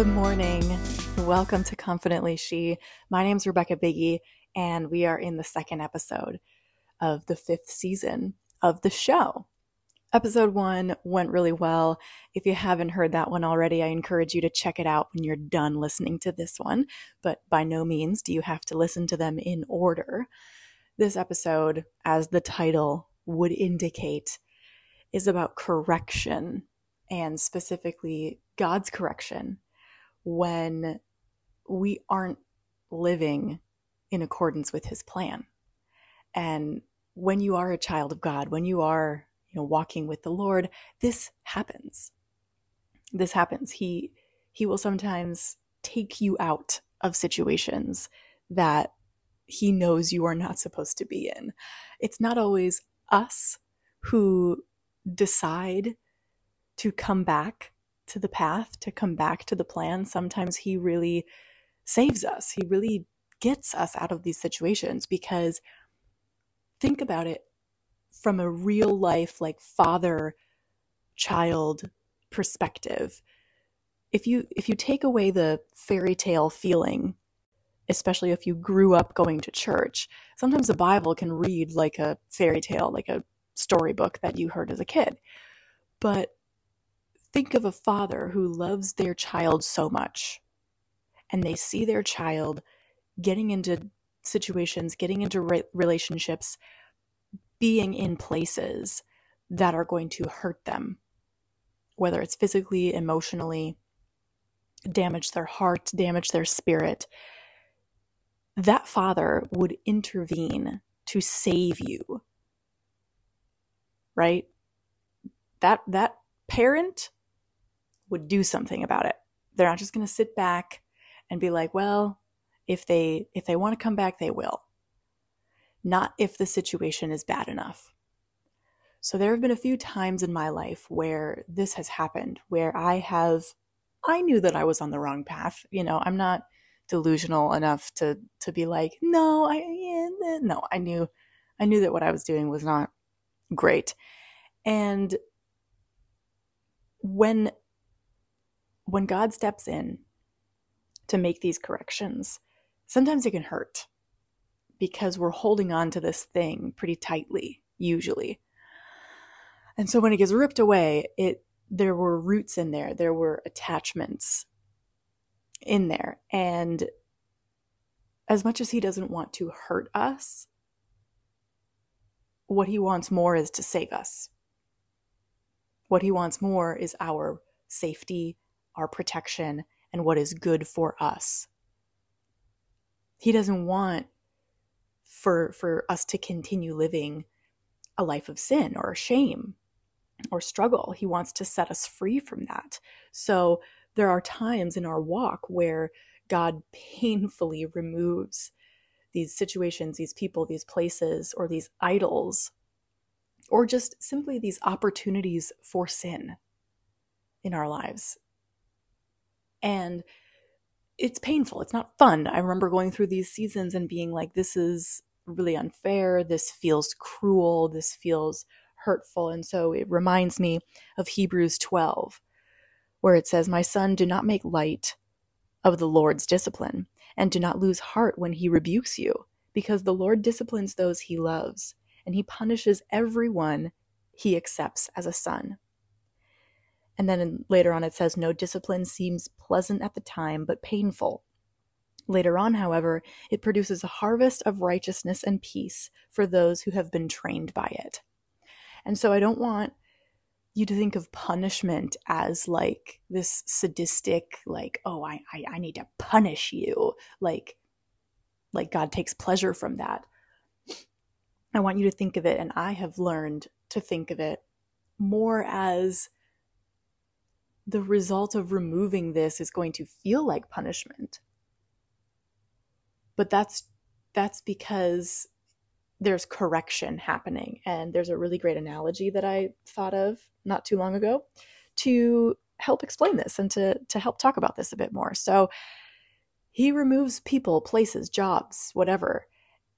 Good morning. Welcome to Confidently She. My name is Rebecca Biggie, and we are in the second episode of the fifth season of the show. Episode one went really well. If you haven't heard that one already, I encourage you to check it out when you're done listening to this one. But by no means do you have to listen to them in order. This episode, as the title would indicate, is about correction and specifically God's correction when we aren't living in accordance with his plan. And when you are a child of God, when you are, you know, walking with the Lord, this happens. This happens. He he will sometimes take you out of situations that he knows you are not supposed to be in. It's not always us who decide to come back to the path, to come back to the plan, sometimes He really saves us. He really gets us out of these situations because think about it from a real life, like father child perspective. If you if you take away the fairy tale feeling, especially if you grew up going to church, sometimes the Bible can read like a fairy tale, like a storybook that you heard as a kid. But think of a father who loves their child so much and they see their child getting into situations, getting into re- relationships, being in places that are going to hurt them, whether it's physically, emotionally, damage their heart, damage their spirit. That father would intervene to save you. Right? That that parent would do something about it. They're not just going to sit back and be like, well, if they if they want to come back, they will. Not if the situation is bad enough. So there have been a few times in my life where this has happened, where I have I knew that I was on the wrong path. You know, I'm not delusional enough to to be like, no, I yeah, no, I knew I knew that what I was doing was not great. And when when God steps in to make these corrections, sometimes it can hurt because we're holding on to this thing pretty tightly, usually. And so when it gets ripped away, it there were roots in there, there were attachments in there. And as much as he doesn't want to hurt us, what he wants more is to save us. What he wants more is our safety, our protection, and what is good for us. He doesn't want for for us to continue living a life of sin or shame or struggle. He wants to set us free from that. So there are times in our walk where God painfully removes these situations, these people, these places, or these idols, or just simply these opportunities for sin in our lives. And it's painful. It's not fun. I remember going through these seasons and being like, this is really unfair. This feels cruel. This feels hurtful. And so it reminds me of Hebrews 12, where it says, My son, do not make light of the Lord's discipline, and do not lose heart when he rebukes you, because the Lord disciplines those he loves, and he punishes everyone he accepts as a son. And then later on, it says, No discipline seems pleasant at the time, but painful. Later on, however, it produces a harvest of righteousness and peace for those who have been trained by it. And so I don't want you to think of punishment as like this sadistic, like, oh, I, I, I need to punish you. Like, like God takes pleasure from that. I want you to think of it, and I have learned to think of it more as the result of removing this is going to feel like punishment. But that's that's because there's correction happening and there's a really great analogy that I thought of not too long ago to help explain this and to to help talk about this a bit more. So he removes people, places, jobs, whatever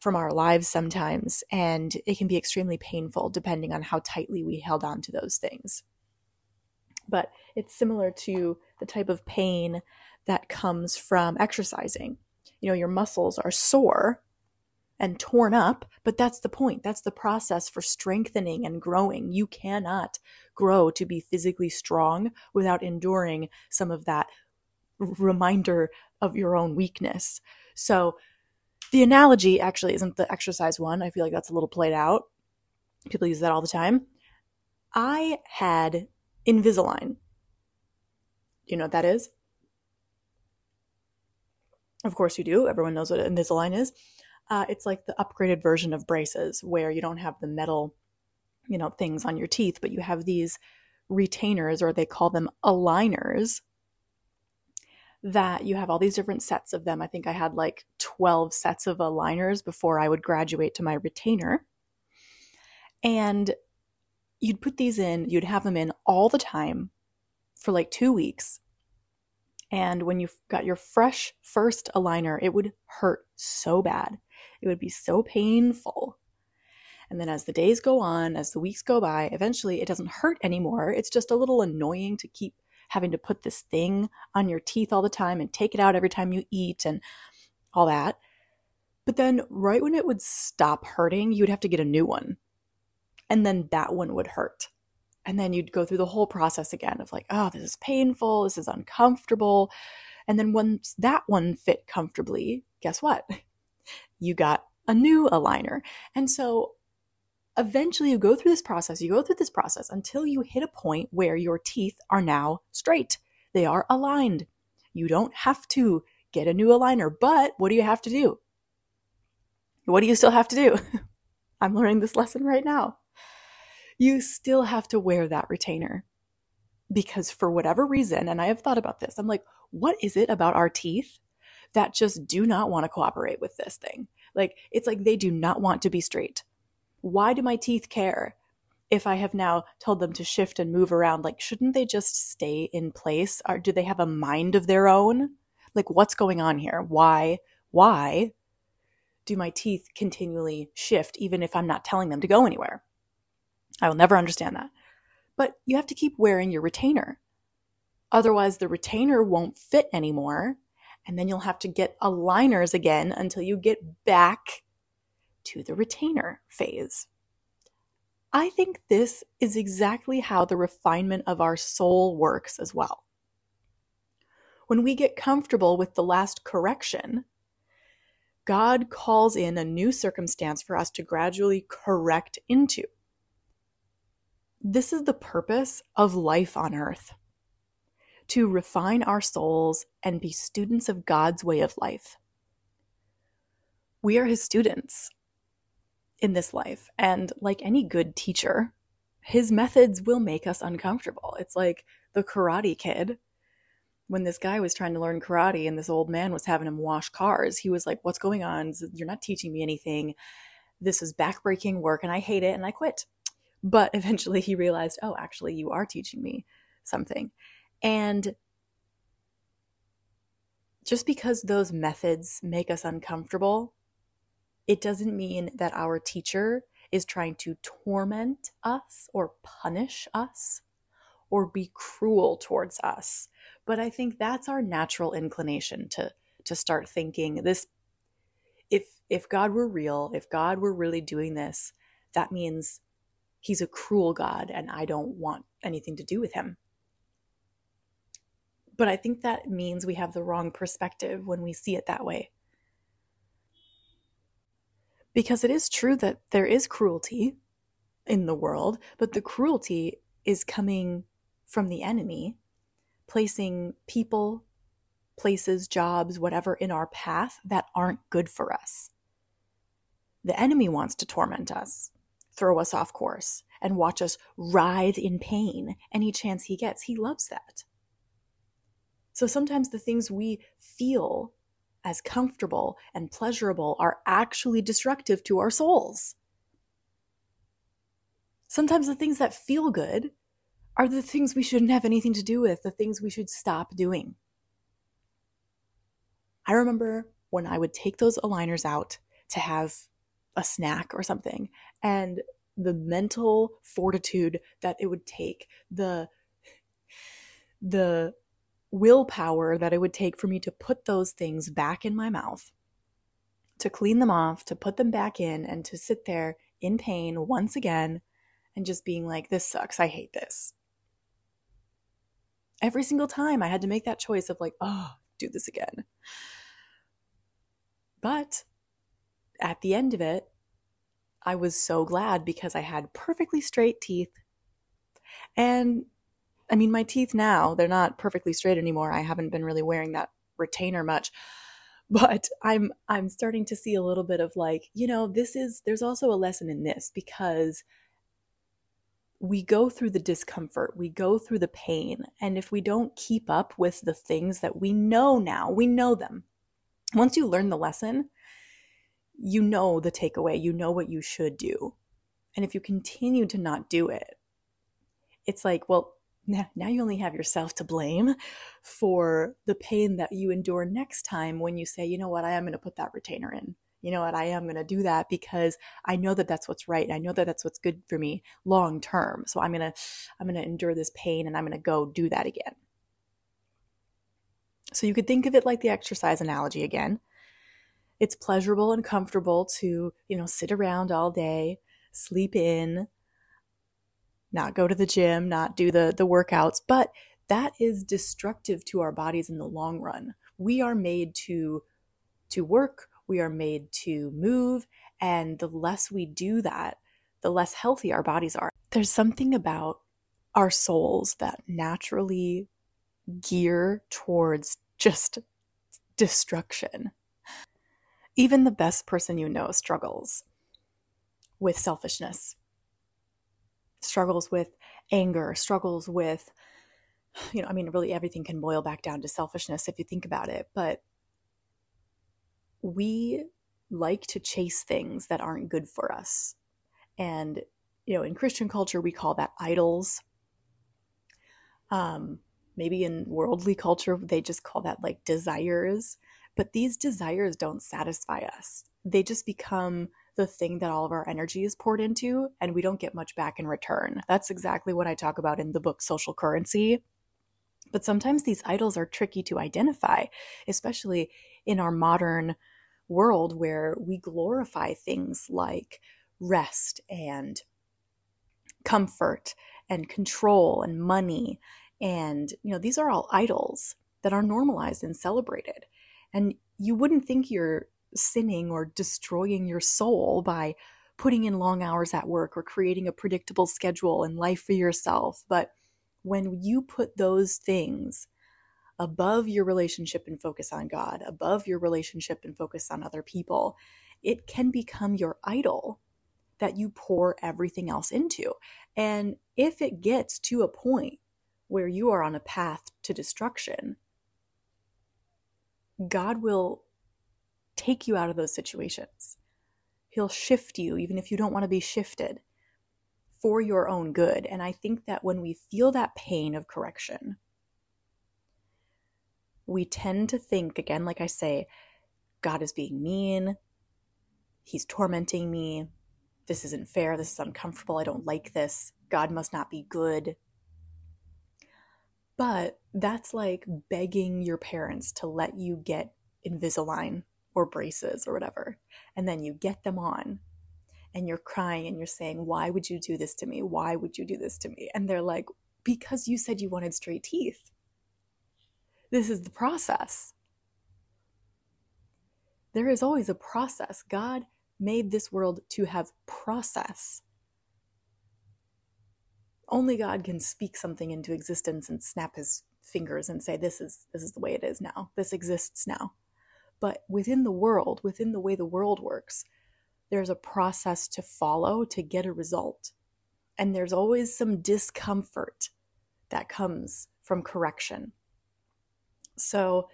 from our lives sometimes and it can be extremely painful depending on how tightly we held on to those things but it's similar to the type of pain that comes from exercising. You know, your muscles are sore and torn up, but that's the point. That's the process for strengthening and growing. You cannot grow to be physically strong without enduring some of that reminder of your own weakness. So, the analogy actually isn't the exercise one. I feel like that's a little played out. People use that all the time. I had Invisalign. You know what that is? Of course you do. Everyone knows what Invisalign is. Uh, it's like the upgraded version of braces where you don't have the metal, you know, things on your teeth, but you have these retainers or they call them aligners that you have all these different sets of them. I think I had like 12 sets of aligners before I would graduate to my retainer. And you'd put these in, you'd have them in all the time for like two weeks. And when you got your fresh first aligner, it would hurt so bad. It would be so painful. And then as the days go on, as the weeks go by, eventually it doesn't hurt anymore. It's just a little annoying to keep having to put this thing on your teeth all the time and take it out every time you eat and all that. But then, right when it would stop hurting, you'd have to get a new one. And then that one would hurt. And then you'd go through the whole process again of like, oh, this is painful, this is uncomfortable. And then once that one fit comfortably, guess what? You got a new aligner. And so eventually you go through this process, you go through this process until you hit a point where your teeth are now straight. They are aligned. You don't have to get a new aligner, but what do you have to do? What do you still have to do? I'm learning this lesson right now. You still have to wear that retainer because for whatever reason, and I have thought about this, I'm like, what is it about our teeth that just do not want to cooperate with this thing? Like, it's like they do not want to be straight why do my teeth care if I have now told them to shift and move around? Like, shouldn't they just stay in place? Or do they have a mind of their own? Like, what's going on here? Why? Why do my teeth continually shift even if I'm not telling them to go anywhere? I will never understand that. But you have to keep wearing your retainer. Otherwise, the retainer won't fit anymore. And then you'll have to get aligners again until you get back to the retainer phase. I think this is exactly how the refinement of our soul works as well. When we get comfortable with the last correction, God calls in a new circumstance for us to gradually correct into. This is the purpose of life on earth to refine our souls and be students of God's way of life. We are his students in this life. And like any good teacher, his methods will make us uncomfortable. It's like the karate kid. When this guy was trying to learn karate and this old man was having him wash cars, he was like, What's going on? You're not teaching me anything. This is backbreaking work and I hate it and I quit. But eventually he realized, Oh, actually, you are teaching me something. And just because those methods make us uncomfortable it doesn't mean that our teacher is trying to torment us or punish us or be cruel towards us. But I think that's our natural inclination to to start thinking this if if God were real, if God were really doing this, that means he's a cruel God and I don't want anything to do with him. But I think that means we have the wrong perspective when we see it that way because it is true that there is cruelty in the world, but the cruelty is coming from the enemy, placing people, places, jobs, whatever in our path that aren't good for us. The enemy wants to torment us, throw us off course, and watch us writhe in pain any chance he gets. He loves that. So sometimes the things we feel as comfortable and pleasurable are actually destructive to our souls. Sometimes the things that feel good are the things we shouldn't have anything to do with, the things we should stop doing. I remember when I would take those aligners out to have a snack or something, and the mental fortitude that it would take, the the willpower that it would take for me to put those things back in my mouth, to clean them off, to put them back in, and to sit there in pain once again and just being like, this sucks. I hate this. Every single time I had to make that choice of like, oh, do this again. But at the end of it, I was so glad because I had perfectly straight teeth. And I mean, my teeth now, they're not perfectly straight anymore. I haven't been really wearing that retainer much. But I'm I'm starting to see a little bit of like, you know, this is there's also a lesson in this because we go through the discomfort, we go through the pain, and if we don't keep up with the things that we know now, we know them. Once you learn the lesson, you know the takeaway, you know what you should do. And if you continue to not do it, it's like, well, now, you only have yourself to blame for the pain that you endure next time when you say, you know what, I am going to put that retainer in. You know what, I am going to do that because I know that that's what's right. I know that that's what's good for me long term. So I'm going to I'm going to endure this pain and I'm going to go do that again. So you could think of it like the exercise analogy again. It's pleasurable and comfortable to, you know, sit around all day, sleep in, not go to the gym, not do the the workouts, but that is destructive to our bodies in the long run. We are made to to work, we are made to move, and the less we do that, the less healthy our bodies are. There's something about our souls that naturally gear towards just destruction. Even the best person you know struggles with selfishness struggles with anger, struggles with, you know, I mean, really everything can boil back down to selfishness if you think about it. But we like to chase things that aren't good for us. And, you know, in Christian culture, we call that idols. Um, maybe in worldly culture, they just call that like desires. But these desires don't satisfy us, they just become the thing that all of our energy is poured into, and we don't get much back in return. That's exactly what I talk about in the book Social Currency. But sometimes these idols are tricky to identify, especially in our modern world where we glorify things like rest and comfort and control and money. And, you know, these are all idols that are normalized and celebrated. And you wouldn't think you're sinning or destroying your soul by putting in long hours at work or creating a predictable schedule and life for yourself. But when you put those things above your relationship and focus on God, above your relationship and focus on other people, it can become your idol that you pour everything else into. And if it gets to a point where you are on a path to destruction, God will take you out of those situations. He'll shift you, even if you don't want to be shifted, for your own good. And I think that when we feel that pain of correction, we tend to think, again, like I say, God is being mean, He's tormenting me, this isn't fair, this is uncomfortable, I don't like this, God must not be good. But that's like begging your parents to let you get Invisalign or braces or whatever. And then you get them on and you're crying and you're saying, Why would you do this to me? Why would you do this to me? And they're like, Because you said you wanted straight teeth. This is the process. There is always a process. God made this world to have process. Only God can speak something into existence and snap his fingers and say this is this is the way it is now. This exists now. But within the world, within the way the world works, there's a process to follow to get a result. And there's always some discomfort that comes from correction. So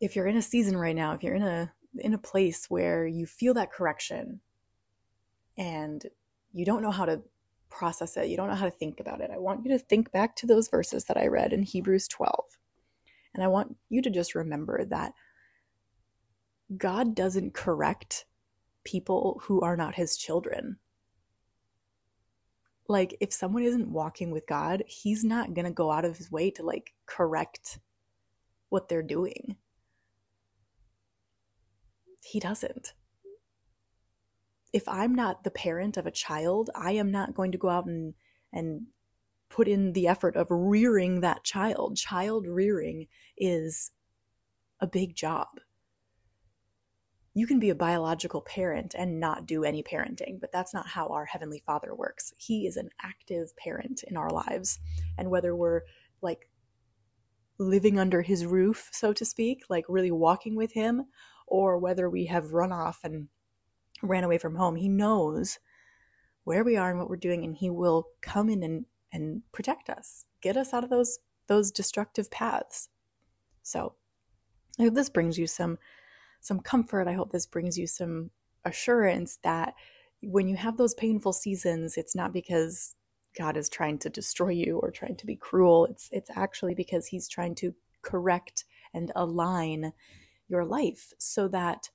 if you're in a season right now, if you're in a in a place where you feel that correction and you don't know how to process it, you don't know how to think about it, I want you to think back to those verses that I read in Hebrews 12. And I want you to just remember that God doesn't correct people who are not his children. Like, if someone isn't walking with God, he's not going to go out of his way to like correct what they're doing. He doesn't. If I'm not the parent of a child, I am not going to go out and and put in the effort of rearing that child. Child rearing is a big job. You can be a biological parent and not do any parenting, but that's not how our Heavenly Father works. He is an active parent in our lives. And whether we're like living under his roof, so to speak, like really walking with him, or whether we have run off and ran away from home, he knows where we are and what we're doing, and he will come in and, and protect us, get us out of those those destructive paths. So I hope this brings you some some comfort. I hope this brings you some assurance that when you have those painful seasons, it's not because God is trying to destroy you or trying to be cruel. It's it's actually because he's trying to correct and align your life so that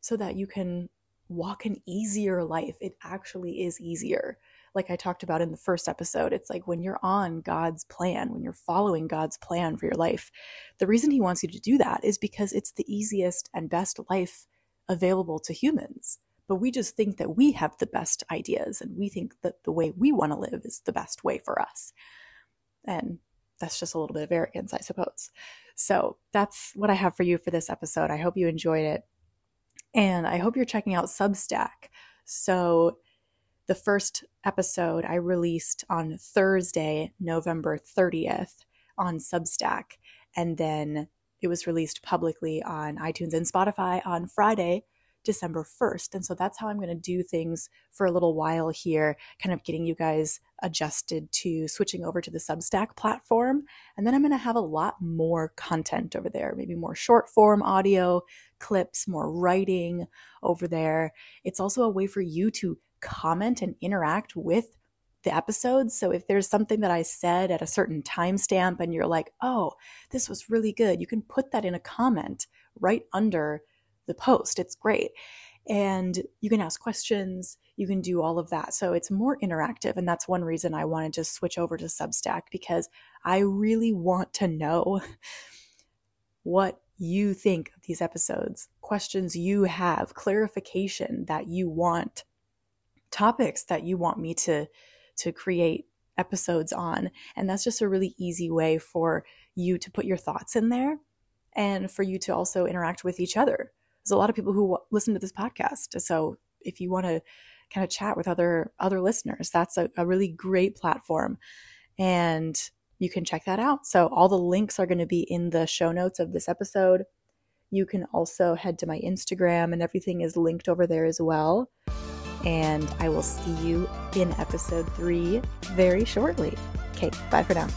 so that you can walk an easier life. It actually is easier. Like I talked about in the first episode, it's like when you're on God's plan, when you're following God's plan for your life, the reason He wants you to do that is because it's the easiest and best life available to humans but we just think that we have the best ideas and we think that the way we want to live is the best way for us. And that's just a little bit of arrogance, I suppose. So that's what I have for you for this episode. I hope you enjoyed it. And I hope you're checking out Substack. So the first episode I released on Thursday, November 30th on Substack. And then it was released publicly on iTunes and Spotify on Friday, December 1st. And so that's how I'm going to do things for a little while here, kind of getting you guys adjusted to switching over to the Substack platform. And then I'm going to have a lot more content over there, maybe more short form audio clips, more writing over there. It's also a way for you to comment and interact with the episodes. So if there's something that I said at a certain timestamp and you're like, oh, this was really good, you can put that in a comment right under the post. It's great. And you can ask questions, you can do all of that. So it's more interactive. And that's one reason I wanted to switch over to Substack because I really want to know what you think of these episodes, questions you have, clarification that you want, topics that you want me to to create episodes on. And that's just a really easy way for you to put your thoughts in there and for you to also interact with each other there's a lot of people who listen to this podcast. So if you want to kind of chat with other other listeners, that's a, a really great platform. And you can check that out. So all the links are going to be in the show notes of this episode. You can also head to my Instagram and everything is linked over there as well. And I will see you in episode three very shortly. Okay, bye for now.